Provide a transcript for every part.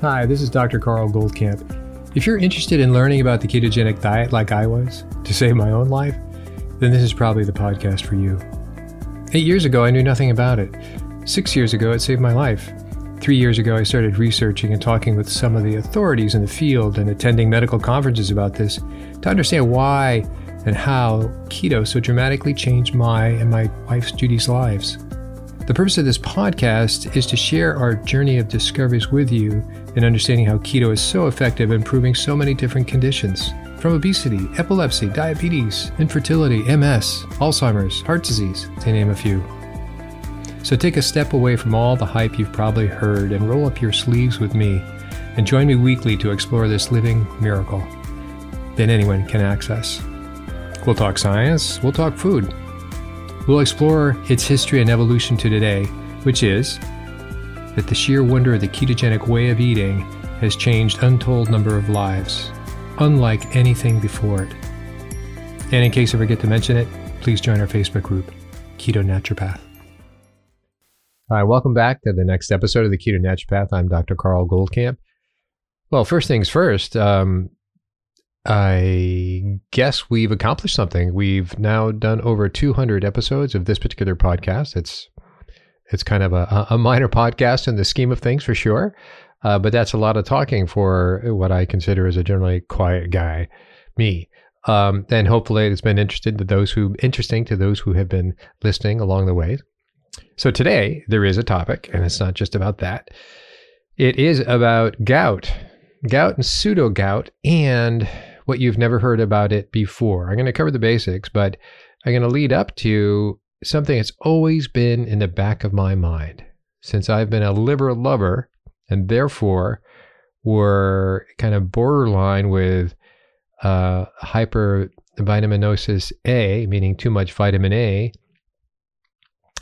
Hi, this is Dr. Carl Goldkamp. If you're interested in learning about the ketogenic diet like I was to save my own life, then this is probably the podcast for you. Eight years ago, I knew nothing about it. Six years ago, it saved my life. Three years ago, I started researching and talking with some of the authorities in the field and attending medical conferences about this to understand why and how keto so dramatically changed my and my wife's Judy's lives. The purpose of this podcast is to share our journey of discoveries with you in understanding how keto is so effective in improving so many different conditions from obesity, epilepsy, diabetes, infertility, MS, Alzheimer's, heart disease, to name a few. So take a step away from all the hype you've probably heard and roll up your sleeves with me and join me weekly to explore this living miracle that anyone can access. We'll talk science, we'll talk food. We'll explore its history and evolution to today, which is that the sheer wonder of the ketogenic way of eating has changed untold number of lives, unlike anything before it. And in case I forget to mention it, please join our Facebook group, Keto Naturopath. All right, welcome back to the next episode of the Keto Naturopath. I'm Dr. Carl Goldkamp. Well, first things first, um, I guess we've accomplished something. We've now done over 200 episodes of this particular podcast. It's it's kind of a, a minor podcast in the scheme of things for sure, uh, but that's a lot of talking for what I consider as a generally quiet guy, me. Um, and hopefully, it's been interesting to those who interesting to those who have been listening along the way. So today there is a topic, and it's not just about that. It is about gout, gout and pseudo gout, and what you've never heard about it before. I'm going to cover the basics, but I'm going to lead up to something that's always been in the back of my mind since I've been a liver lover, and therefore were kind of borderline with uh, hypervitaminosis A, meaning too much vitamin A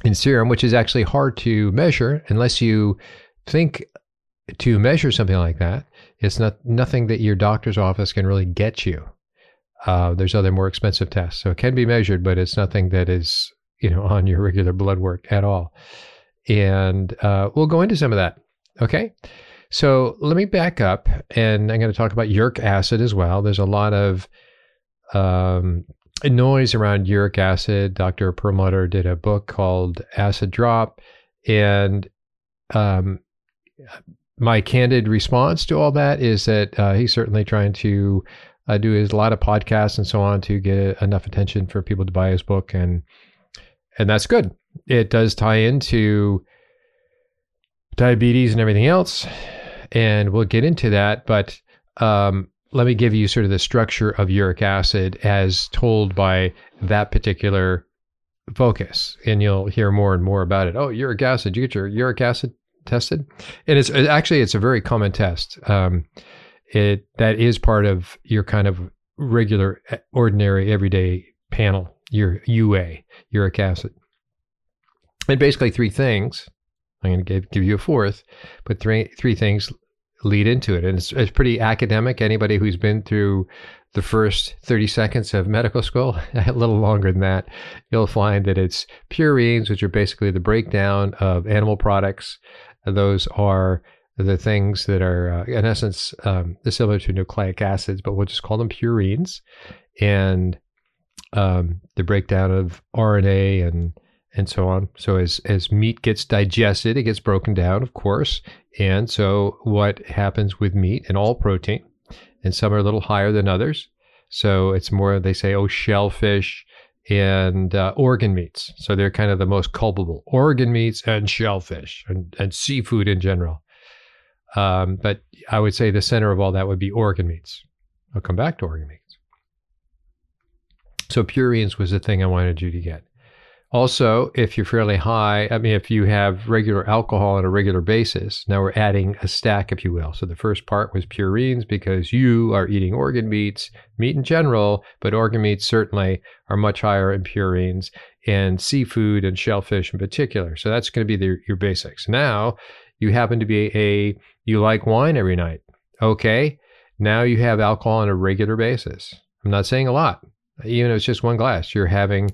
in serum, which is actually hard to measure unless you think to measure something like that. It's not nothing that your doctor's office can really get you. Uh, there's other more expensive tests, so it can be measured, but it's nothing that is you know on your regular blood work at all. And uh, we'll go into some of that. Okay. So let me back up, and I'm going to talk about uric acid as well. There's a lot of um, noise around uric acid. Dr. Perlmutter did a book called Acid Drop. And um, my candid response to all that is that uh, he's certainly trying to uh, do his, a lot of podcasts and so on to get enough attention for people to buy his book. And, and that's good. It does tie into diabetes and everything else. And we'll get into that. But um, let me give you sort of the structure of uric acid as told by that particular focus and you'll hear more and more about it oh uric acid you get your uric acid tested and it's actually it's a very common test um, it that is part of your kind of regular ordinary everyday panel your ua uric acid and basically three things i'm going to give, give you a fourth but three three things lead into it. And it's, it's pretty academic. Anybody who's been through the first 30 seconds of medical school, a little longer than that, you'll find that it's purines, which are basically the breakdown of animal products. Those are the things that are, uh, in essence, um, similar to nucleic acids, but we'll just call them purines. And um, the breakdown of RNA and and so on. So as as meat gets digested, it gets broken down, of course. And so what happens with meat and all protein, and some are a little higher than others. So it's more they say, oh, shellfish and uh, organ meats. So they're kind of the most culpable organ meats and shellfish and, and seafood in general. Um, but I would say the center of all that would be organ meats. I'll come back to organ meats. So purines was the thing I wanted you to get. Also, if you're fairly high, I mean, if you have regular alcohol on a regular basis, now we're adding a stack, if you will. So the first part was purines because you are eating organ meats, meat in general, but organ meats certainly are much higher in purines and seafood and shellfish in particular. So that's going to be the, your basics. Now you happen to be a, you like wine every night. Okay. Now you have alcohol on a regular basis. I'm not saying a lot. Even if it's just one glass, you're having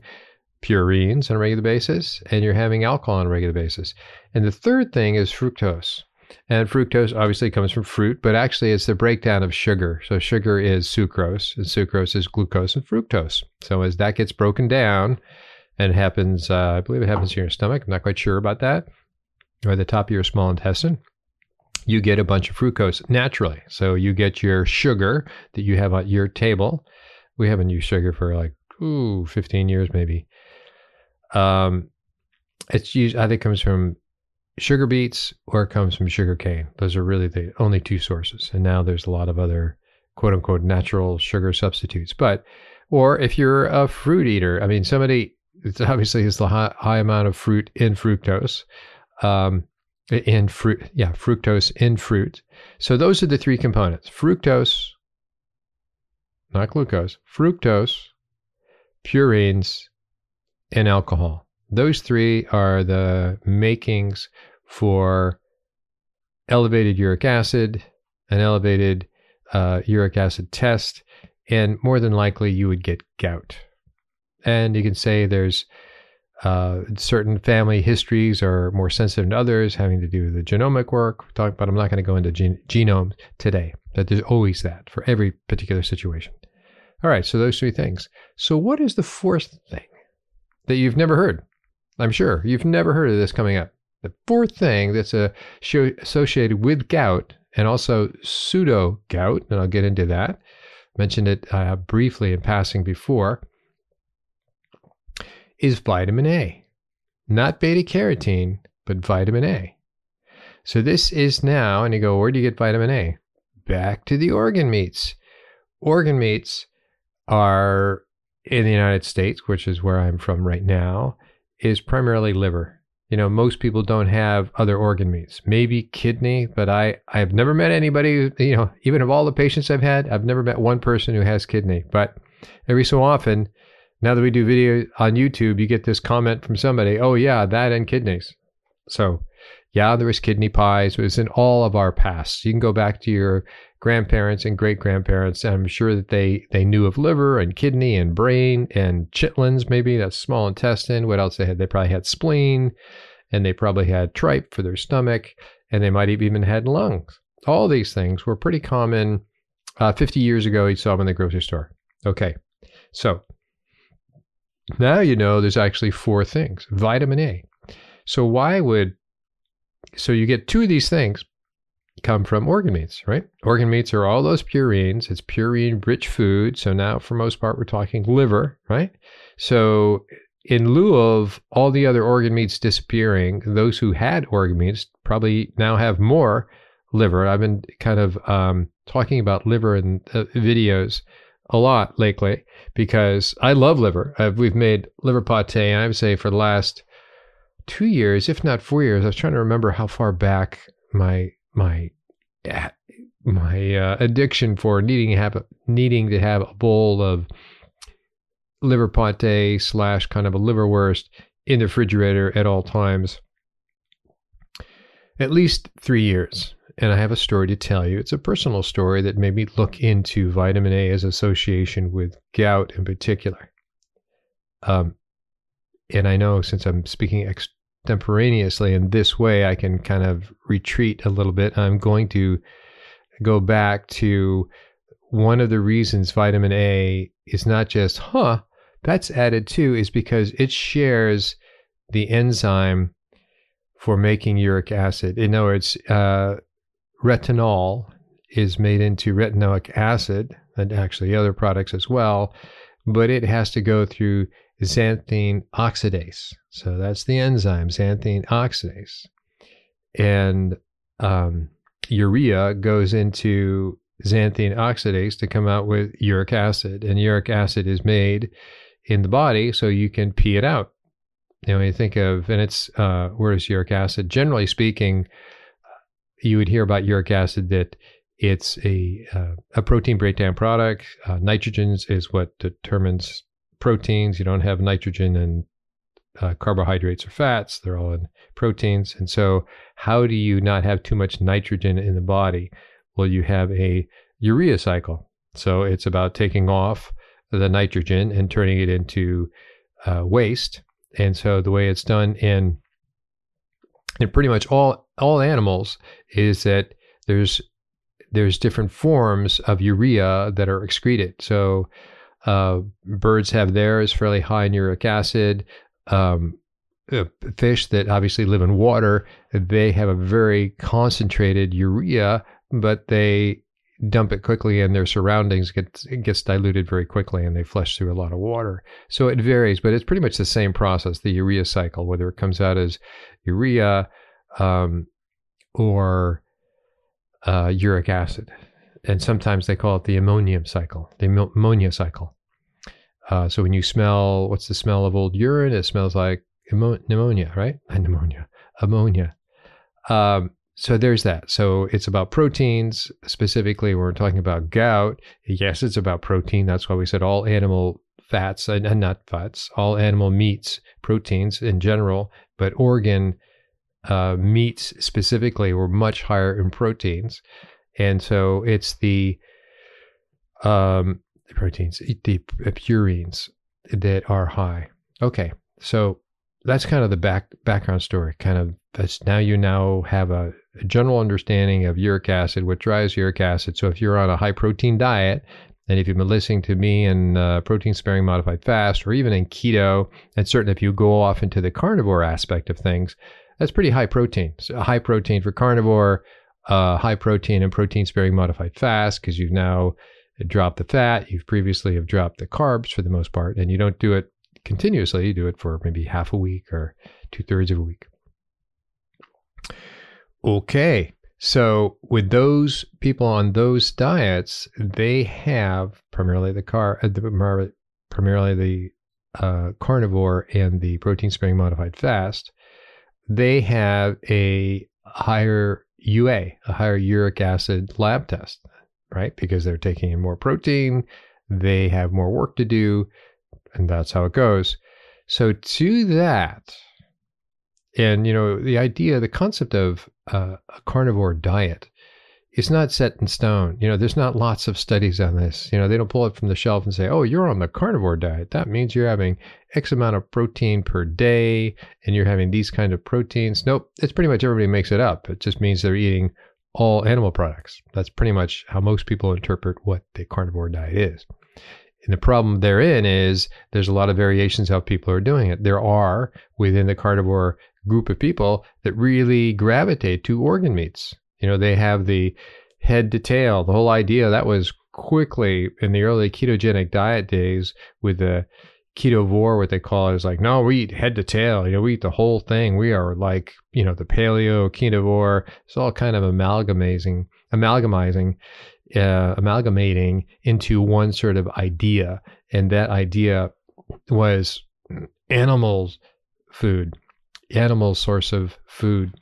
purines on a regular basis and you're having alcohol on a regular basis. And the third thing is fructose. And fructose obviously comes from fruit, but actually it's the breakdown of sugar. So sugar is sucrose, and sucrose is glucose and fructose. So as that gets broken down, and it happens, uh, I believe it happens in your stomach. I'm not quite sure about that, or the top of your small intestine. You get a bunch of fructose naturally. So you get your sugar that you have at your table. We haven't used sugar for like ooh 15 years maybe. Um, it's used. Think comes from sugar beets or it comes from sugar cane. Those are really the only two sources. And now there's a lot of other quote unquote natural sugar substitutes. But or if you're a fruit eater, I mean, somebody it's obviously is the high, high, amount of fruit in fructose. Um, in fruit, yeah, fructose in fruit. So those are the three components: fructose, not glucose, fructose, purines, and alcohol. Those three are the makings for elevated uric acid, an elevated uh, uric acid test, and more than likely you would get gout. And you can say there's uh, certain family histories are more sensitive than others, having to do with the genomic work. Talk, but I'm not going to go into gen- genome today. But there's always that for every particular situation. All right, so those three things. So what is the fourth thing that you've never heard? I'm sure you've never heard of this coming up. The fourth thing that's associated with gout and also pseudo gout, and I'll get into that. Mentioned it uh, briefly in passing before is vitamin A. Not beta carotene, but vitamin A. So this is now, and you go, where do you get vitamin A? Back to the organ meats. Organ meats are in the United States, which is where I'm from right now, is primarily liver. You know, most people don't have other organ meats, maybe kidney, but I, I've never met anybody, you know, even of all the patients I've had, I've never met one person who has kidney. But every so often, now that we do video on YouTube, you get this comment from somebody, oh, yeah, that and kidneys. So, yeah, there was kidney pies. It was in all of our pasts. You can go back to your grandparents and great grandparents, I'm sure that they, they knew of liver and kidney and brain and chitlins, maybe that's small intestine. What else they had? They probably had spleen, and they probably had tripe for their stomach, and they might have even had lungs. All these things were pretty common uh, 50 years ago. You saw them in the grocery store. Okay, so now you know there's actually four things. Vitamin A. So why would so you get two of these things come from organ meats, right? Organ meats are all those purines. It's purine rich food. So now for most part we're talking liver, right? So in lieu of all the other organ meats disappearing, those who had organ meats probably now have more liver. I've been kind of um, talking about liver in uh, videos a lot lately because I love liver. Uh, we've made liver pate, and I would say for the last two years, if not four years, I was trying to remember how far back my my my uh, addiction for needing to have a, needing to have a bowl of liver pate slash kind of a liverwurst in the refrigerator at all times. At least three years and I have a story to tell you. It's a personal story that made me look into vitamin A A's association with gout in particular. Um, and I know since I'm speaking extemporaneously in this way, I can kind of retreat a little bit. I'm going to go back to one of the reasons vitamin A is not just, huh, that's added too, is because it shares the enzyme for making uric acid. In other words, uh, retinol is made into retinoic acid and actually other products as well, but it has to go through xanthine oxidase. So that's the enzyme, xanthine oxidase. And um, urea goes into xanthine oxidase to come out with uric acid. And uric acid is made in the body so you can pee it out. You know, when you think of, and it's, uh, where is uric acid? Generally speaking, you would hear about uric acid that it's a uh, a protein breakdown product. Uh, nitrogens is what determines proteins. You don't have nitrogen and uh, carbohydrates or fats; they're all in proteins. And so, how do you not have too much nitrogen in the body? Well, you have a urea cycle. So it's about taking off the nitrogen and turning it into uh, waste. And so the way it's done in in pretty much all all animals is that there's there's different forms of urea that are excreted. So uh, birds have theirs fairly high in uric acid. Um, uh, fish that obviously live in water, they have a very concentrated urea, but they dump it quickly and their surroundings gets it gets diluted very quickly and they flush through a lot of water. So it varies, but it's pretty much the same process, the urea cycle, whether it comes out as urea um, or uh, uric acid. And sometimes they call it the ammonium cycle, the ammonia cycle. Uh, so when you smell, what's the smell of old urine? It smells like pneumonia, right? Pneumonia, ammonia. Um, so there's that. So it's about proteins specifically. We're talking about gout. Yes, it's about protein. That's why we said all animal fats and, and not fats, all animal meats, proteins in general, but organ uh, meats specifically were much higher in proteins, and so it's the um, proteins, the purines that are high. Okay, so that's kind of the back background story. Kind of that's now you now have a, a general understanding of uric acid, what drives uric acid. So if you're on a high protein diet, and if you've been listening to me in uh, protein sparing modified fast, or even in keto, and certainly if you go off into the carnivore aspect of things, that's pretty high protein. So high protein for carnivore, uh, high protein and protein sparing modified fast because you've now dropped the fat. You've previously have dropped the carbs for the most part, and you don't do it continuously. You do it for maybe half a week or two thirds of a week. Okay. So with those people on those diets, they have primarily the car, uh, the, primarily the uh, carnivore and the protein sparing modified fast. They have a higher UA, a higher uric acid lab test, right? Because they're taking in more protein, they have more work to do, and that's how it goes. So to that, and you know, the idea, the concept of uh, a carnivore diet is not set in stone. You know, there's not lots of studies on this. You know, they don't pull it from the shelf and say, "Oh, you're on the carnivore diet. That means you're having X amount of protein per day, and you're having these kind of proteins." Nope, it's pretty much everybody makes it up. It just means they're eating all animal products. That's pretty much how most people interpret what the carnivore diet is. And the problem therein is there's a lot of variations how people are doing it. There are within the carnivore group of people that really gravitate to organ meats. You know, they have the head to tail. The whole idea that was quickly in the early ketogenic diet days with the ketovore, what they call it, is like, no, we eat head to tail. You know, we eat the whole thing. We are like, you know, the paleo ketovore. It's all kind of amalgamizing, amalgamizing, uh, amalgamating into one sort of idea, and that idea was animals food animal source of food?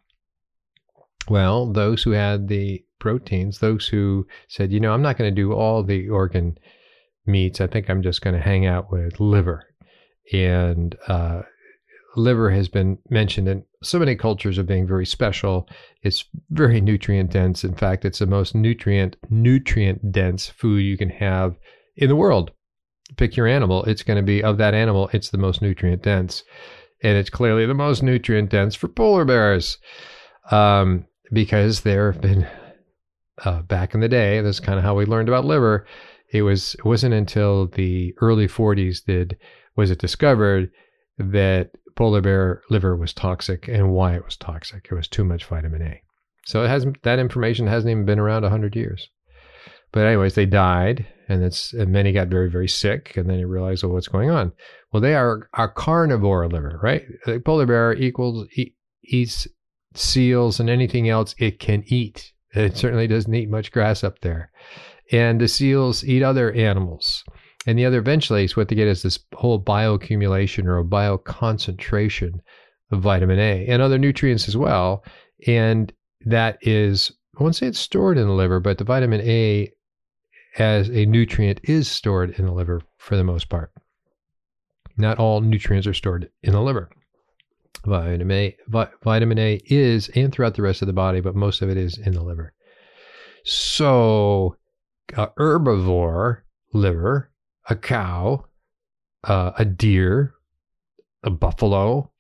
Well, those who had the proteins, those who said, you know, I'm not going to do all the organ meats. I think I'm just going to hang out with liver. And uh, liver has been mentioned in so many cultures of being very special. It's very nutrient dense. In fact, it's the most nutrient nutrient dense food you can have in the world. Pick your animal; it's going to be of that animal. It's the most nutrient dense and it's clearly the most nutrient dense for polar bears um, because there have been uh, back in the day. That's kind of how we learned about liver. It was it wasn't until the early 40s that was it discovered that polar bear liver was toxic and why it was toxic. It was too much vitamin A. So it hasn't that information hasn't even been around 100 years. But anyways, they died, and it's and many got very very sick, and then you realize, well, what's going on? Well, they are a carnivore liver, right? Polar bear equals eat, eats seals and anything else it can eat. It certainly doesn't eat much grass up there, and the seals eat other animals. And the other eventually what they get is this whole bioaccumulation or bioconcentration of vitamin A and other nutrients as well. And that is, I won't say it's stored in the liver, but the vitamin A as a nutrient is stored in the liver for the most part. Not all nutrients are stored in the liver. Vitamin A, vitamin A is and throughout the rest of the body, but most of it is in the liver. So, a herbivore liver, a cow, uh, a deer, a buffalo,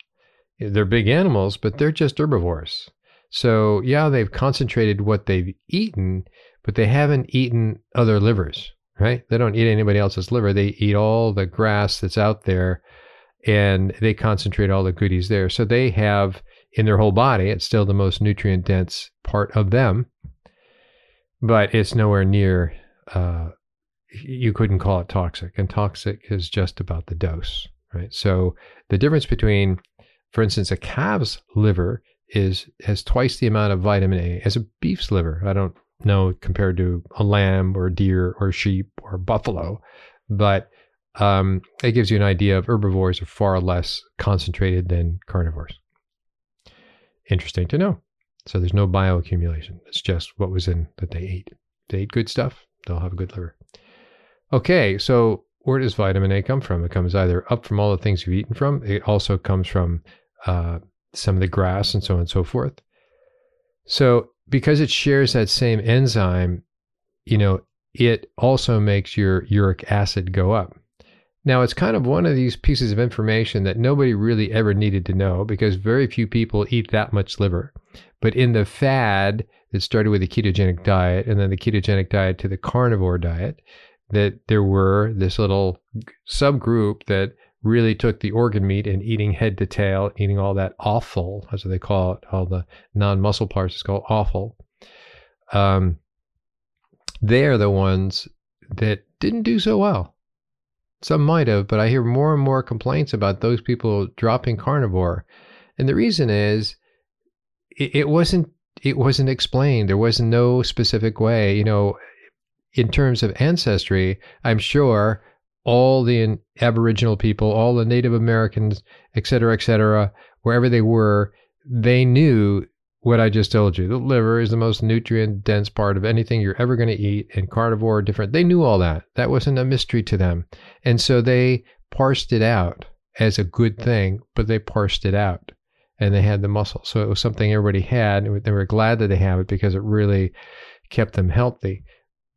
they're big animals, but they're just herbivores. So, yeah, they've concentrated what they've eaten, but they haven't eaten other livers, right? They don't eat anybody else's liver. They eat all the grass that's out there and they concentrate all the goodies there. So they have in their whole body, it's still the most nutrient dense part of them, but it's nowhere near, uh, you couldn't call it toxic. And toxic is just about the dose, right? So the difference between, for instance, a calf's liver is has twice the amount of vitamin A as a beef's liver. I don't know compared to a lamb or deer or sheep or buffalo, but um, it gives you an idea of herbivores are far less concentrated than carnivores. Interesting to know. So there's no bioaccumulation. It's just what was in that they ate. They ate good stuff, they'll have a good liver. Okay, so where does vitamin A come from? It comes either up from all the things you've eaten from. It also comes from uh, some of the grass and so on and so forth. So because it shares that same enzyme, you know, it also makes your uric acid go up. Now, it's kind of one of these pieces of information that nobody really ever needed to know because very few people eat that much liver. But in the fad that started with the ketogenic diet and then the ketogenic diet to the carnivore diet, that there were this little subgroup that really took the organ meat and eating head to tail, eating all that offal, that's what they call it, all the non muscle parts is called offal. Um, they're the ones that didn't do so well. Some might have, but I hear more and more complaints about those people dropping carnivore. And the reason is it, it wasn't it wasn't explained. There was no specific way. You know, in terms of ancestry, I'm sure all the Aboriginal people, all the Native Americans, et cetera, et cetera, wherever they were, they knew what I just told you. The liver is the most nutrient dense part of anything you're ever going to eat, and carnivore different. They knew all that. That wasn't a mystery to them. And so they parsed it out as a good thing, but they parsed it out and they had the muscle. So it was something everybody had. And they were glad that they have it because it really kept them healthy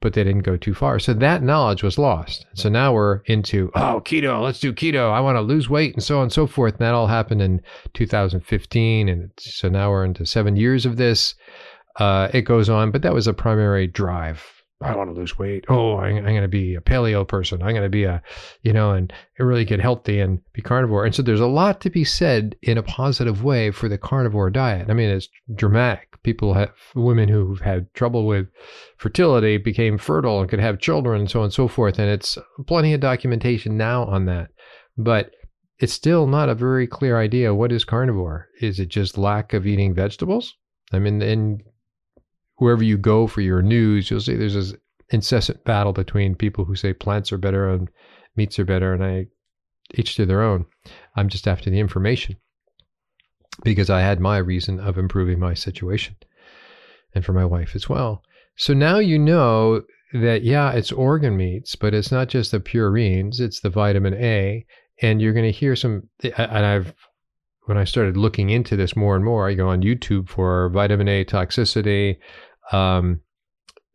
but they didn't go too far. So that knowledge was lost. So now we're into, oh, keto, let's do keto. I want to lose weight and so on and so forth. And that all happened in 2015. And so now we're into seven years of this. Uh, it goes on, but that was a primary drive I want to lose weight. Oh, I'm, I'm going to be a paleo person. I'm going to be a, you know, and really get healthy and be carnivore. And so there's a lot to be said in a positive way for the carnivore diet. I mean, it's dramatic. People have women who've had trouble with fertility became fertile and could have children and so on and so forth. And it's plenty of documentation now on that. But it's still not a very clear idea. What is carnivore? Is it just lack of eating vegetables? I mean, and wherever you go for your news, you'll see there's this incessant battle between people who say plants are better and meats are better, and I each to their own. I'm just after the information because I had my reason of improving my situation and for my wife as well. So now you know that, yeah, it's organ meats, but it's not just the purines, it's the vitamin A. And you're going to hear some, and I've when I started looking into this more and more, I go on YouTube for vitamin A toxicity, um,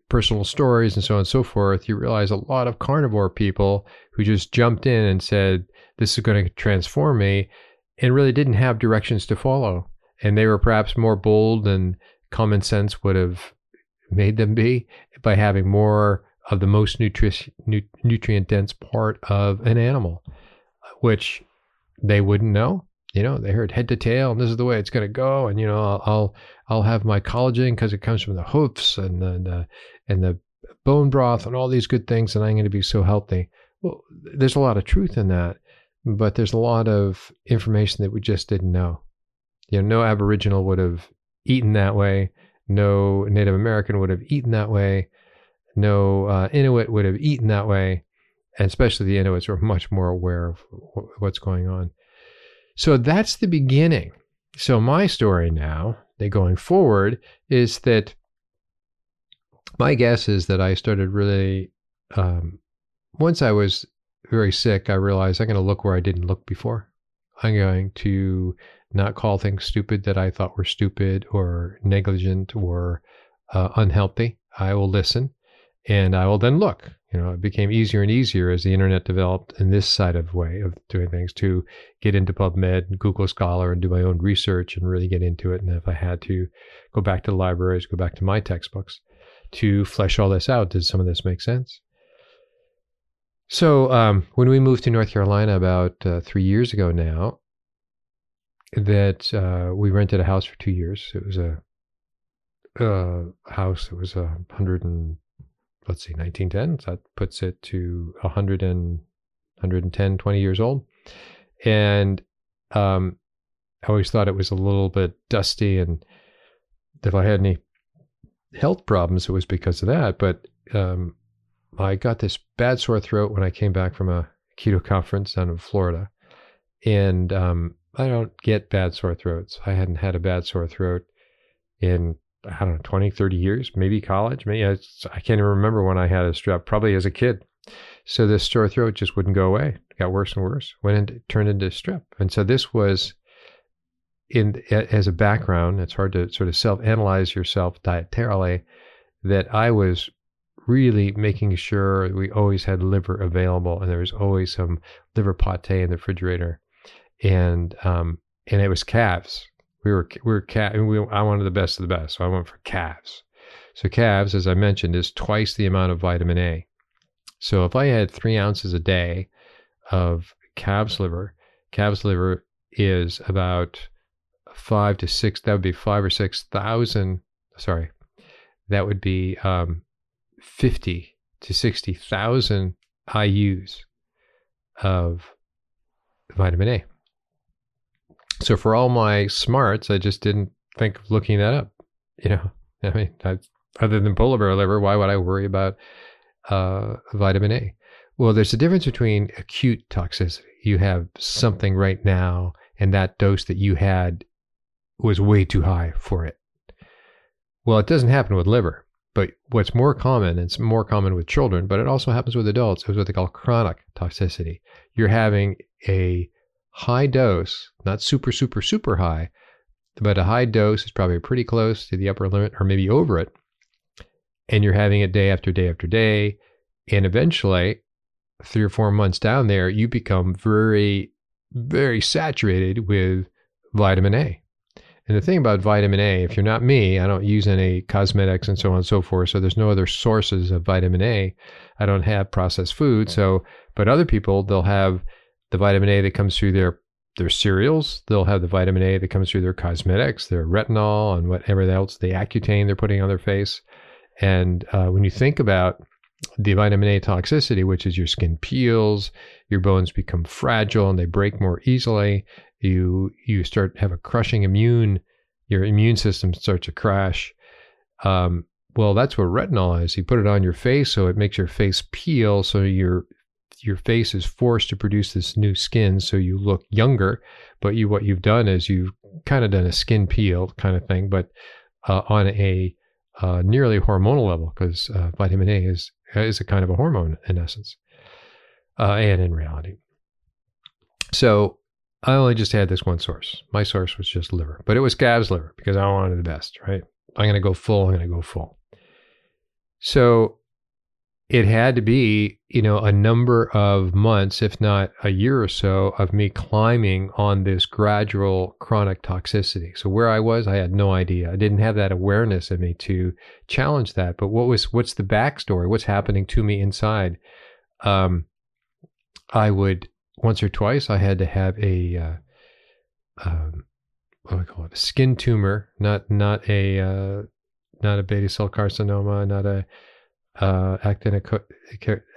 personal stories, and so on and so forth. You realize a lot of carnivore people who just jumped in and said, This is going to transform me, and really didn't have directions to follow. And they were perhaps more bold than common sense would have made them be by having more of the most nutri- nu- nutrient dense part of an animal, which they wouldn't know you know they heard head to tail and this is the way it's going to go and you know I'll I'll, I'll have my collagen because it comes from the hoofs and the, the and the bone broth and all these good things and I'm going to be so healthy. Well, there's a lot of truth in that, but there's a lot of information that we just didn't know. You know, no Aboriginal would have eaten that way. No Native American would have eaten that way. No uh, Inuit would have eaten that way. And especially the Inuits were much more aware of what's going on. So that's the beginning. So my story now, that going forward, is that my guess is that I started really um, once I was very sick. I realized I'm going to look where I didn't look before. I'm going to not call things stupid that I thought were stupid or negligent or uh, unhealthy. I will listen and I will then look. You know, it became easier and easier as the internet developed in this side of way of doing things to get into PubMed and Google Scholar and do my own research and really get into it. And if I had to go back to the libraries, go back to my textbooks to flesh all this out, did some of this make sense? So um, when we moved to North Carolina about uh, three years ago now, that uh, we rented a house for two years. It was a, a house that was a hundred and let's see, 1910. So that puts it to 100 and 110, 20 years old. And um, I always thought it was a little bit dusty. And if I had any health problems, it was because of that. But um, I got this bad sore throat when I came back from a keto conference down in Florida. And um, I don't get bad sore throats. I hadn't had a bad sore throat in I don't know, 20, 30 years, maybe college. Maybe I, I can't even remember when I had a strep, probably as a kid. So this sore throat just wouldn't go away. It got worse and worse. Went into, turned into strep. And so this was in as a background. It's hard to sort of self-analyze yourself dietarily. That I was really making sure we always had liver available, and there was always some liver pate in the refrigerator, and um, and it was calves we were we were cat. We, I wanted the best of the best, so I went for calves. So calves, as I mentioned, is twice the amount of vitamin A. So if I had three ounces a day of calves liver, calves liver is about five to six. That would be five or six thousand. Sorry, that would be um, fifty to sixty thousand IU's of vitamin A. So for all my smarts, I just didn't think of looking that up. You know, I mean, I, other than polar bear liver, why would I worry about uh, vitamin A? Well, there's a difference between acute toxicity. You have something right now, and that dose that you had was way too high for it. Well, it doesn't happen with liver. But what's more common, it's more common with children, but it also happens with adults, is what they call chronic toxicity. You're having a high dose, not super, super, super high, but a high dose is probably pretty close to the upper limit or maybe over it. And you're having it day after day after day. And eventually, three or four months down there, you become very, very saturated with vitamin A. And the thing about vitamin A, if you're not me, I don't use any cosmetics and so on and so forth. So there's no other sources of vitamin A. I don't have processed food. So, but other people, they'll have the vitamin A that comes through their their cereals. They'll have the vitamin A that comes through their cosmetics, their retinol, and whatever else, the Accutane they're putting on their face. And uh, when you think about the vitamin A toxicity, which is your skin peels, your bones become fragile and they break more easily. You you start have a crushing immune, your immune system starts to crash. Um, well, that's what retinol is. You put it on your face, so it makes your face peel, so your your face is forced to produce this new skin so you look younger. But you what you've done is you've kind of done a skin peel kind of thing but uh, on a uh, nearly hormonal level because uh, vitamin A is is a kind of a hormone in essence uh, and in reality. So I only just had this one source. My source was just liver but it was calves liver because I wanted the best right? I'm going to go full I'm going to go full. So it had to be, you know, a number of months, if not a year or so, of me climbing on this gradual chronic toxicity. So where I was, I had no idea. I didn't have that awareness in me to challenge that. But what was what's the backstory? What's happening to me inside? Um, I would once or twice. I had to have a uh, um, what do I call it? A skin tumor, not not a uh, not a basal cell carcinoma, not a uh, actinic,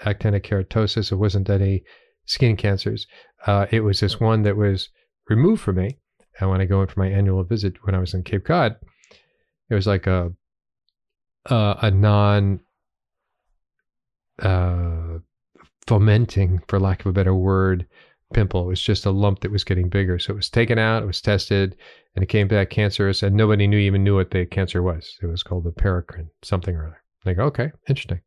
actinic keratosis. It wasn't any skin cancers. Uh, it was this one that was removed from me. And when I go in for my annual visit when I was in Cape Cod, it was like a a, a non uh, fomenting, for lack of a better word, pimple. It was just a lump that was getting bigger. So it was taken out, it was tested, and it came back cancerous, and nobody knew even knew what the cancer was. It was called the paracrine, something or other. Like, okay, interesting.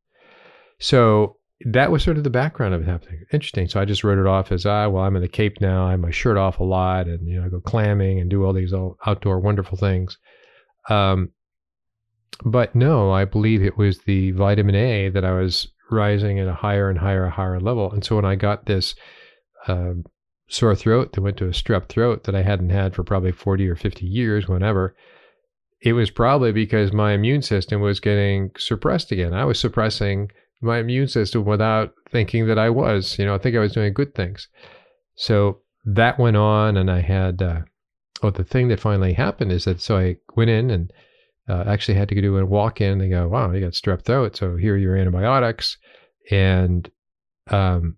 So that was sort of the background of it happening. Interesting. So I just wrote it off as, ah, well, I'm in the Cape now. I have my shirt off a lot and, you know, I go clamming and do all these outdoor wonderful things. Um, but no, I believe it was the vitamin A that I was rising at a higher and higher, and higher level. And so when I got this uh, sore throat that went to a strep throat that I hadn't had for probably 40 or 50 years, whenever, it was probably because my immune system was getting suppressed again. I was suppressing my immune system without thinking that I was. You know, I think I was doing good things. So that went on, and I had. Uh, oh, the thing that finally happened is that so I went in and uh, actually had to do a walk in. They go, "Wow, you got strep throat, so here are your antibiotics," and um,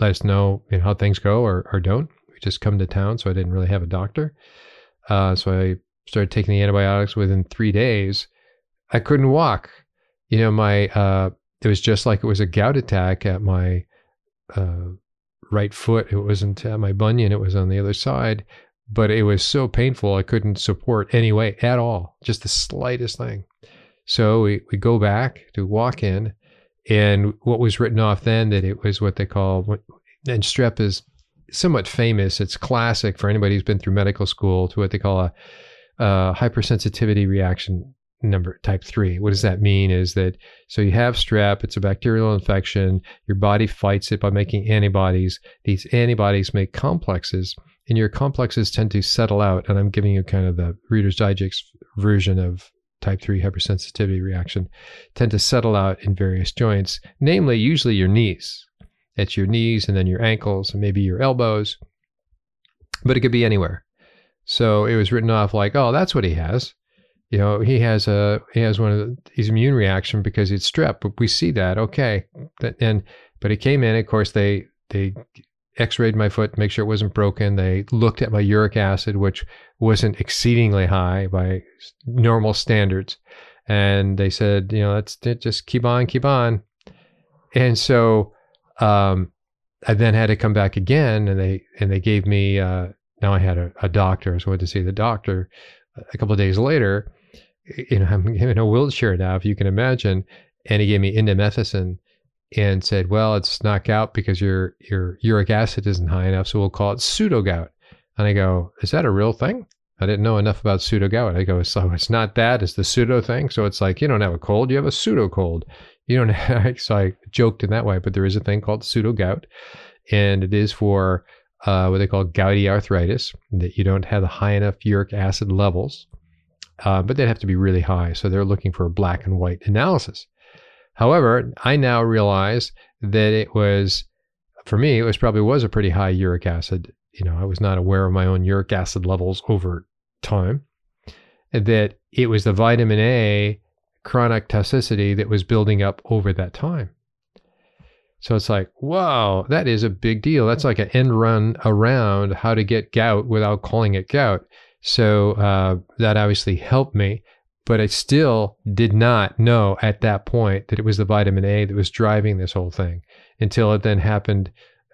let us know, you know how things go or, or don't. We just come to town, so I didn't really have a doctor. Uh, so I started taking the antibiotics within three days. I couldn't walk. You know, my uh, it was just like it was a gout attack at my uh, right foot. It wasn't at my bunion; it was on the other side. But it was so painful, I couldn't support any weight at all, just the slightest thing. So we, we go back to walk in, and what was written off then that it was what they call, and strep is somewhat famous. It's classic for anybody who's been through medical school to what they call a, a hypersensitivity reaction number type three. What does that mean? Is that so you have strep, it's a bacterial infection, your body fights it by making antibodies. These antibodies make complexes, and your complexes tend to settle out. And I'm giving you kind of the Reader's Digest version of type 3 hypersensitivity reaction tend to settle out in various joints, namely, usually your knees. It's your knees and then your ankles and maybe your elbows, but it could be anywhere. So it was written off like, oh, that's what he has. You know, he has a he has one of the, his immune reaction because it's strep. But we see that okay, and but he came in. Of course, they they x-rayed my foot to make sure it wasn't broken. They looked at my uric acid, which wasn't exceedingly high by normal standards. And they said, you know, let's just keep on, keep on. And so um, I then had to come back again, and they and they gave me. Uh, now I had a, a doctor, so I went to see the doctor uh, a couple of days later. You know, I'm in a wheelchair now, if you can imagine, and he gave me indomethacin and said, "Well, it's not gout because your your uric acid isn't high enough, so we'll call it pseudo gout." And I go, "Is that a real thing?" I didn't know enough about pseudo gout. I go, "So it's not that; it's the pseudo thing." So it's like you don't have a cold, you have a pseudo cold. You don't. Have, so I joked in that way, but there is a thing called pseudo gout, and it is for uh, what they call gouty arthritis that you don't have the high enough uric acid levels, uh, but they'd have to be really high. So they're looking for a black and white analysis. However, I now realize that it was, for me, it was probably was a pretty high uric acid. You know, I was not aware of my own uric acid levels over time. That it was the vitamin A chronic toxicity that was building up over that time. So it's like, wow, that is a big deal. That's like an end run around how to get gout without calling it gout. So uh, that obviously helped me. But I still did not know at that point that it was the vitamin A that was driving this whole thing until it then happened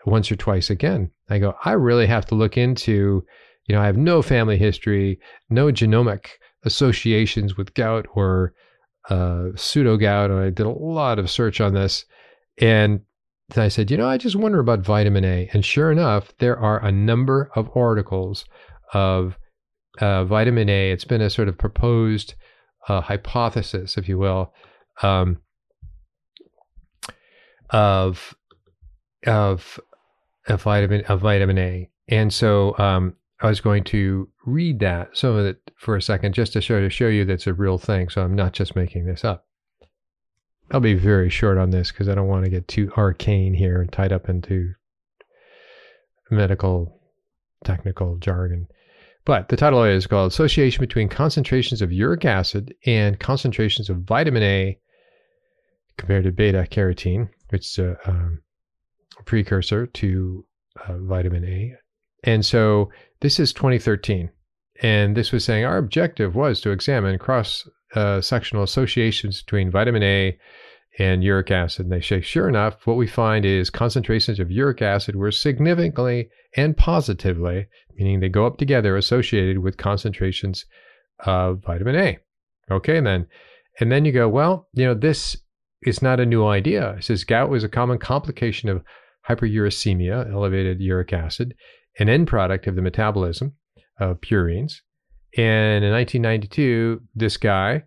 once or twice again. I go, I really have to look into, you know, I have no family history, no genomic associations with gout or uh, pseudo gout. And I did a lot of search on this. And I said, you know, I just wonder about vitamin A. And sure enough, there are a number of articles of uh, vitamin A. It's been a sort of proposed uh, hypothesis, if you will, um, of of a vitamin of vitamin A. And so um, I was going to read that some of it for a second, just to show to show you that's a real thing. So I'm not just making this up. I'll be very short on this because I don't want to get too arcane here and tied up into medical technical jargon. But the title is called Association Between Concentrations of Uric Acid and Concentrations of Vitamin A compared to beta carotene, which is a, um, precursor to uh, vitamin A. And so this is 2013. And this was saying our objective was to examine cross uh, sectional associations between vitamin A and uric acid. And they say, sure enough, what we find is concentrations of uric acid were significantly and positively meaning they go up together associated with concentrations of vitamin A. Okay, then. And then you go, well, you know, this is not a new idea. It says gout was a common complication of hyperuricemia, elevated uric acid, an end product of the metabolism of purines. And in 1992, this guy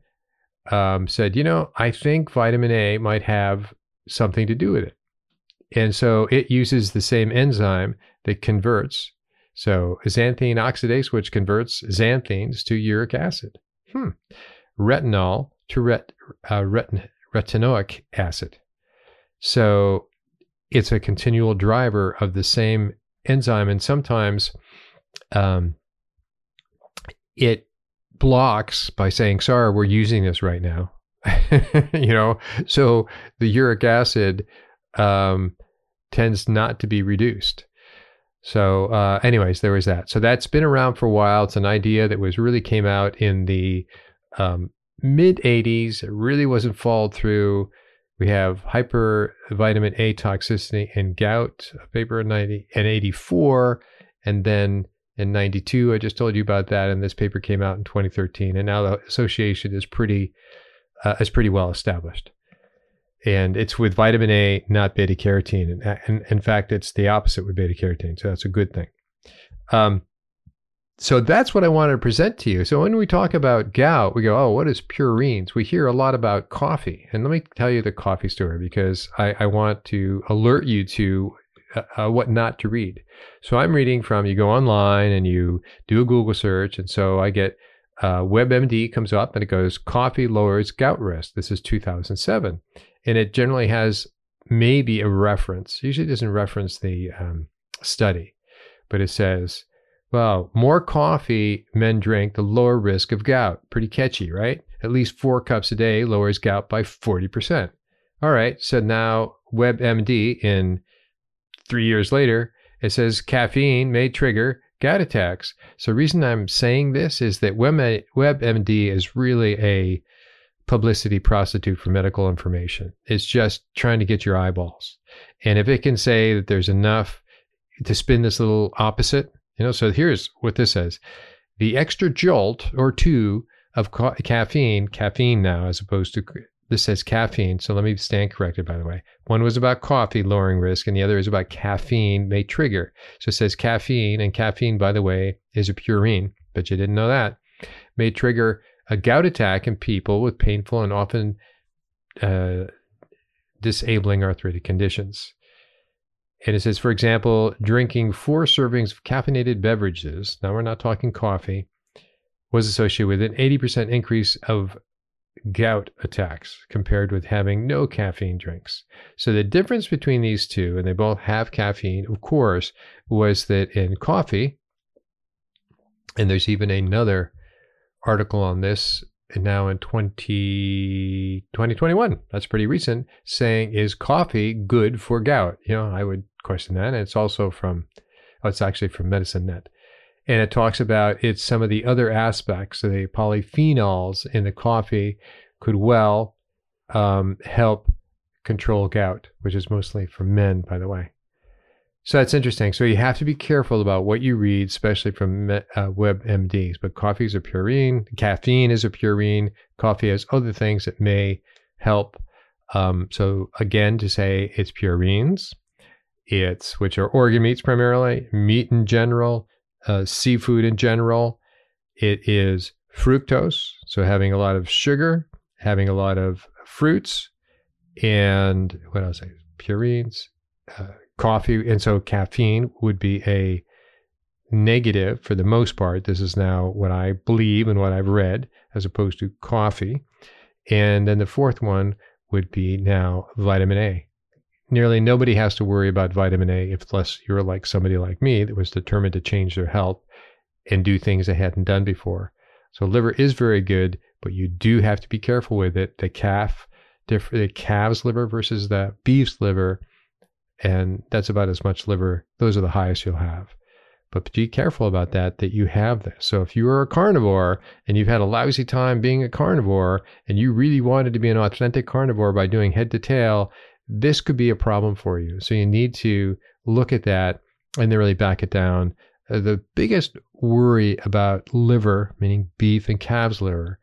um, said, you know, I think vitamin A might have something to do with it. And so it uses the same enzyme that converts. So xanthine oxidase, which converts xanthines to uric acid. Hmm. Retinol to ret, uh, retin, retinoic acid. So it's a continual driver of the same enzyme. And sometimes um, it blocks by saying, sorry, we're using this right now. you know, so the uric acid um, tends not to be reduced. So, uh, anyways, there was that. So that's been around for a while. It's an idea that was really came out in the um, mid 80s. It really wasn't followed through. We have hypervitamin A toxicity and gout, a paper in 90 and 84, and then in 92, I just told you about that, and this paper came out in 2013, and now the association is pretty uh, is pretty well established and it's with vitamin A, not beta carotene. And, and, in fact, it's the opposite with beta carotene. So that's a good thing. Um, so that's what I wanted to present to you. So when we talk about gout, we go, oh, what is purines? We hear a lot about coffee. And let me tell you the coffee story because I, I want to alert you to uh, uh, what not to read. So I'm reading from, you go online and you do a Google search. And so I get uh, WebMD comes up and it goes, coffee lowers gout risk. This is 2007 and it generally has maybe a reference. Usually, doesn't reference the um, study, but it says, "Well, more coffee men drink, the lower risk of gout." Pretty catchy, right? At least four cups a day lowers gout by forty percent. All right, so now WebMD in three years later, it says caffeine may trigger gout attacks. So, reason I'm saying this is that WebMD is really a publicity prostitute for medical information. It's just trying to get your eyeballs. And if it can say that there's enough to spin this little opposite, you know, so here's what this says the extra jolt or two of ca- caffeine, caffeine now, as opposed to this says caffeine. So let me stand corrected, by the way. One was about coffee lowering risk, and the other is about caffeine may trigger. So it says caffeine, and caffeine, by the way, is a purine, but you didn't know that, may trigger a gout attack in people with painful and often uh, disabling arthritic conditions. And it says, for example, drinking four servings of caffeinated beverages, now we're not talking coffee, was associated with an 80% increase of gout attacks compared with having no caffeine drinks. So the difference between these two, and they both have caffeine, of course, was that in coffee, and there's even another article on this now in 20, 2021. That's pretty recent, saying, Is coffee good for gout? You know, I would question that. And it's also from, oh, it's actually from Medicine Net. And it talks about it's some of the other aspects. So the polyphenols in the coffee could well um, help control gout, which is mostly for men, by the way. So that's interesting. So you have to be careful about what you read, especially from uh, WebMDs. But coffee is a purine, caffeine is a purine, coffee has other things that may help. Um, so again, to say it's purines, it's which are organ meats primarily, meat in general, uh, seafood in general. It is fructose, so having a lot of sugar, having a lot of fruits, and what else? Purines. Uh, coffee, and so caffeine would be a negative for the most part. This is now what I believe and what I've read, as opposed to coffee. And then the fourth one would be now vitamin A. Nearly nobody has to worry about vitamin A if unless you're like somebody like me that was determined to change their health and do things they hadn't done before. So liver is very good, but you do have to be careful with it. The calf, the calf's liver versus the beef's liver and that's about as much liver. Those are the highest you'll have. But be careful about that, that you have this. So if you are a carnivore and you've had a lousy time being a carnivore and you really wanted to be an authentic carnivore by doing head to tail, this could be a problem for you. So you need to look at that and then really back it down. Uh, the biggest worry about liver, meaning beef and calves liver,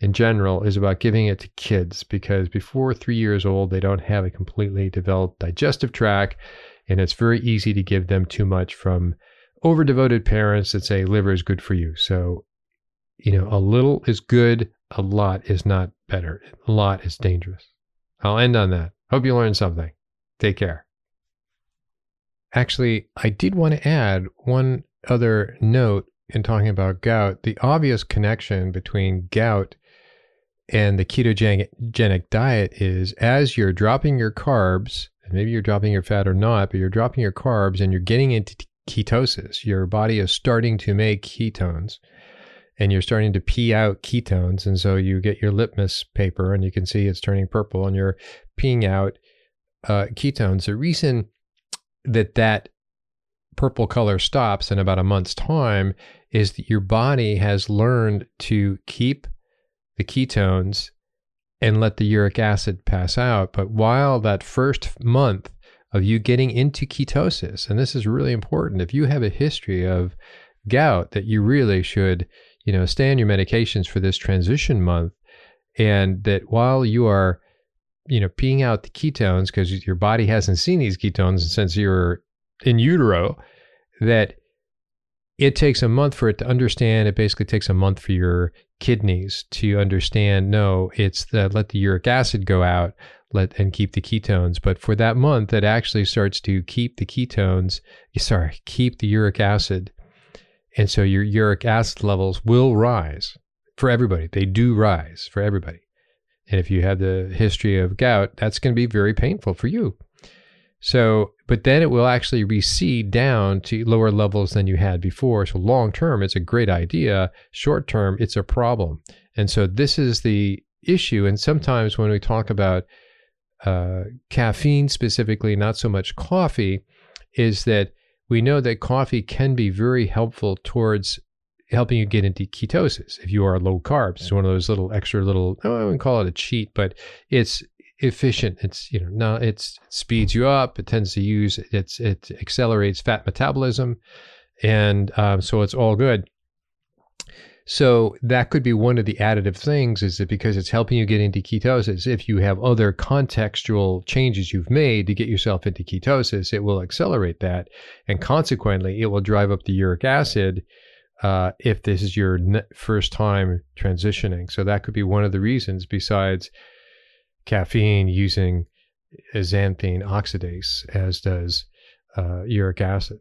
in general is about giving it to kids because before three years old, they don't have a completely developed digestive tract. And it's very easy to give them too much from over devoted parents that say liver is good for you. So, you know, a little is good, a lot is not better, a lot is dangerous. I'll end on that. Hope you learned something. Take care. Actually, I did want to add one other note in talking about gout. The obvious connection between gout and the ketogenic diet is as you're dropping your carbs, and maybe you're dropping your fat or not, but you're dropping your carbs and you're getting into ketosis. Your body is starting to make ketones and you're starting to pee out ketones. And so you get your litmus paper and you can see it's turning purple and you're peeing out uh, ketones. The reason that that purple color stops in about a month's time is that your body has learned to keep the ketones and let the uric acid pass out. But while that first month of you getting into ketosis, and this is really important, if you have a history of gout, that you really should, you know, stay on your medications for this transition month, and that while you are you know, peeing out the ketones because your body hasn't seen these ketones since you're in utero, that it takes a month for it to understand. It basically takes a month for your kidneys to understand. No, it's the let the uric acid go out, let and keep the ketones. But for that month, it actually starts to keep the ketones. Sorry, keep the uric acid, and so your uric acid levels will rise for everybody. They do rise for everybody. And if you have the history of gout, that's going to be very painful for you. So, but then it will actually recede down to lower levels than you had before. So, long term, it's a great idea. Short term, it's a problem. And so, this is the issue. And sometimes when we talk about uh, caffeine specifically, not so much coffee, is that we know that coffee can be very helpful towards helping you get into ketosis if you are low carbs. It's one of those little extra little, I wouldn't call it a cheat, but it's efficient. It's, you know, no, it's, it speeds you up. It tends to use, it's, it accelerates fat metabolism. And um, so it's all good. So that could be one of the additive things is that because it's helping you get into ketosis, if you have other contextual changes you've made to get yourself into ketosis, it will accelerate that. And consequently, it will drive up the uric acid uh, if this is your first time transitioning. So that could be one of the reasons, besides caffeine using xanthine oxidase, as does uh, uric acid.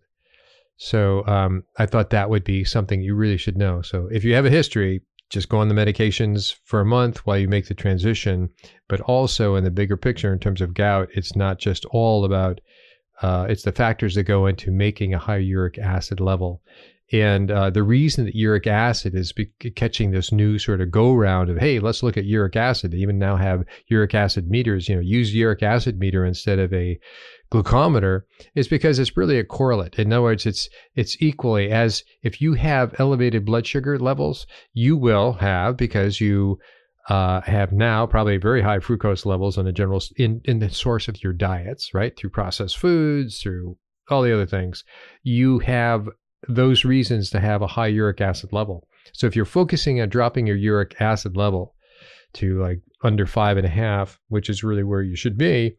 So um, I thought that would be something you really should know. So if you have a history, just go on the medications for a month while you make the transition. But also in the bigger picture, in terms of gout, it's not just all about uh, it's the factors that go into making a high uric acid level. And uh, the reason that uric acid is be- catching this new sort of go round of, hey, let's look at uric acid. They even now have uric acid meters, you know, use uric acid meter instead of a glucometer is because it's really a correlate. In other words, it's it's equally as if you have elevated blood sugar levels, you will have because you uh, have now probably very high fructose levels in the general in in the source of your diets, right? Through processed foods, through all the other things, you have those reasons to have a high uric acid level. So if you're focusing on dropping your uric acid level to like under five and a half, which is really where you should be,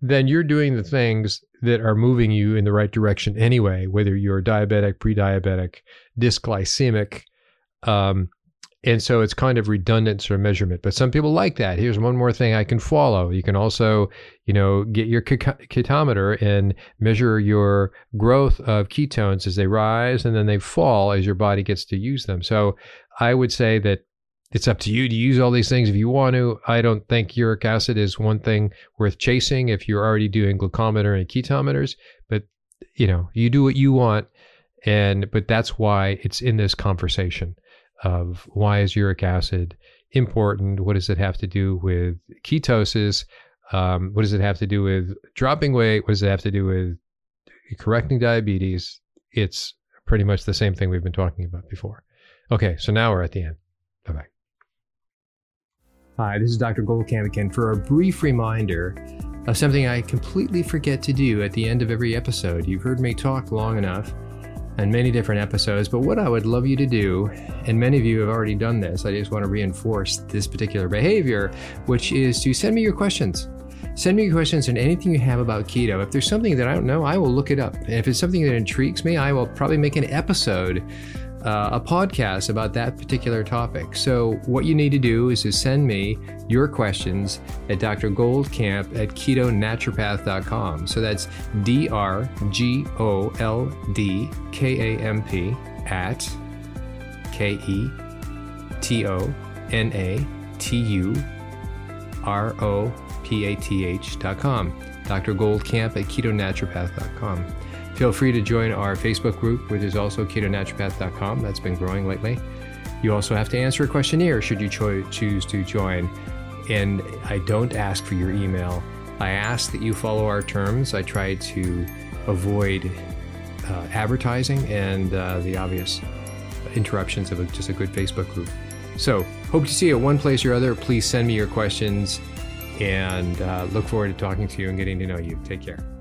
then you're doing the things that are moving you in the right direction anyway, whether you're diabetic, pre diabetic, dysglycemic, um, and so it's kind of redundant sort of measurement. But some people like that. Here's one more thing I can follow. You can also, you know, get your ketometer and measure your growth of ketones as they rise and then they fall as your body gets to use them. So I would say that it's up to you to use all these things if you want to. I don't think uric acid is one thing worth chasing if you're already doing glucometer and ketometers, but you know, you do what you want and but that's why it's in this conversation of why is uric acid important? What does it have to do with ketosis? Um, what does it have to do with dropping weight? What does it have to do with correcting diabetes? It's pretty much the same thing we've been talking about before. Okay, so now we're at the end. Hi, this is Dr. Goldkamp again for a brief reminder of something I completely forget to do at the end of every episode. You've heard me talk long enough and many different episodes. But what I would love you to do, and many of you have already done this, I just want to reinforce this particular behavior, which is to send me your questions. Send me your questions and anything you have about keto. If there's something that I don't know, I will look it up. And if it's something that intrigues me, I will probably make an episode uh, a podcast about that particular topic. So, what you need to do is to send me your questions at Dr. Goldkamp at ketonaturopath.com. So that's D R G O L D K A M P at K E T O N A T U R O P A T H.com. Dr. Goldkamp at ketonaturopath.com. Feel free to join our Facebook group, which is also ketonaturopath.com. That's been growing lately. You also have to answer a questionnaire should you cho- choose to join. And I don't ask for your email. I ask that you follow our terms. I try to avoid uh, advertising and uh, the obvious interruptions of a, just a good Facebook group. So, hope to see you at one place or other. Please send me your questions and uh, look forward to talking to you and getting to know you. Take care.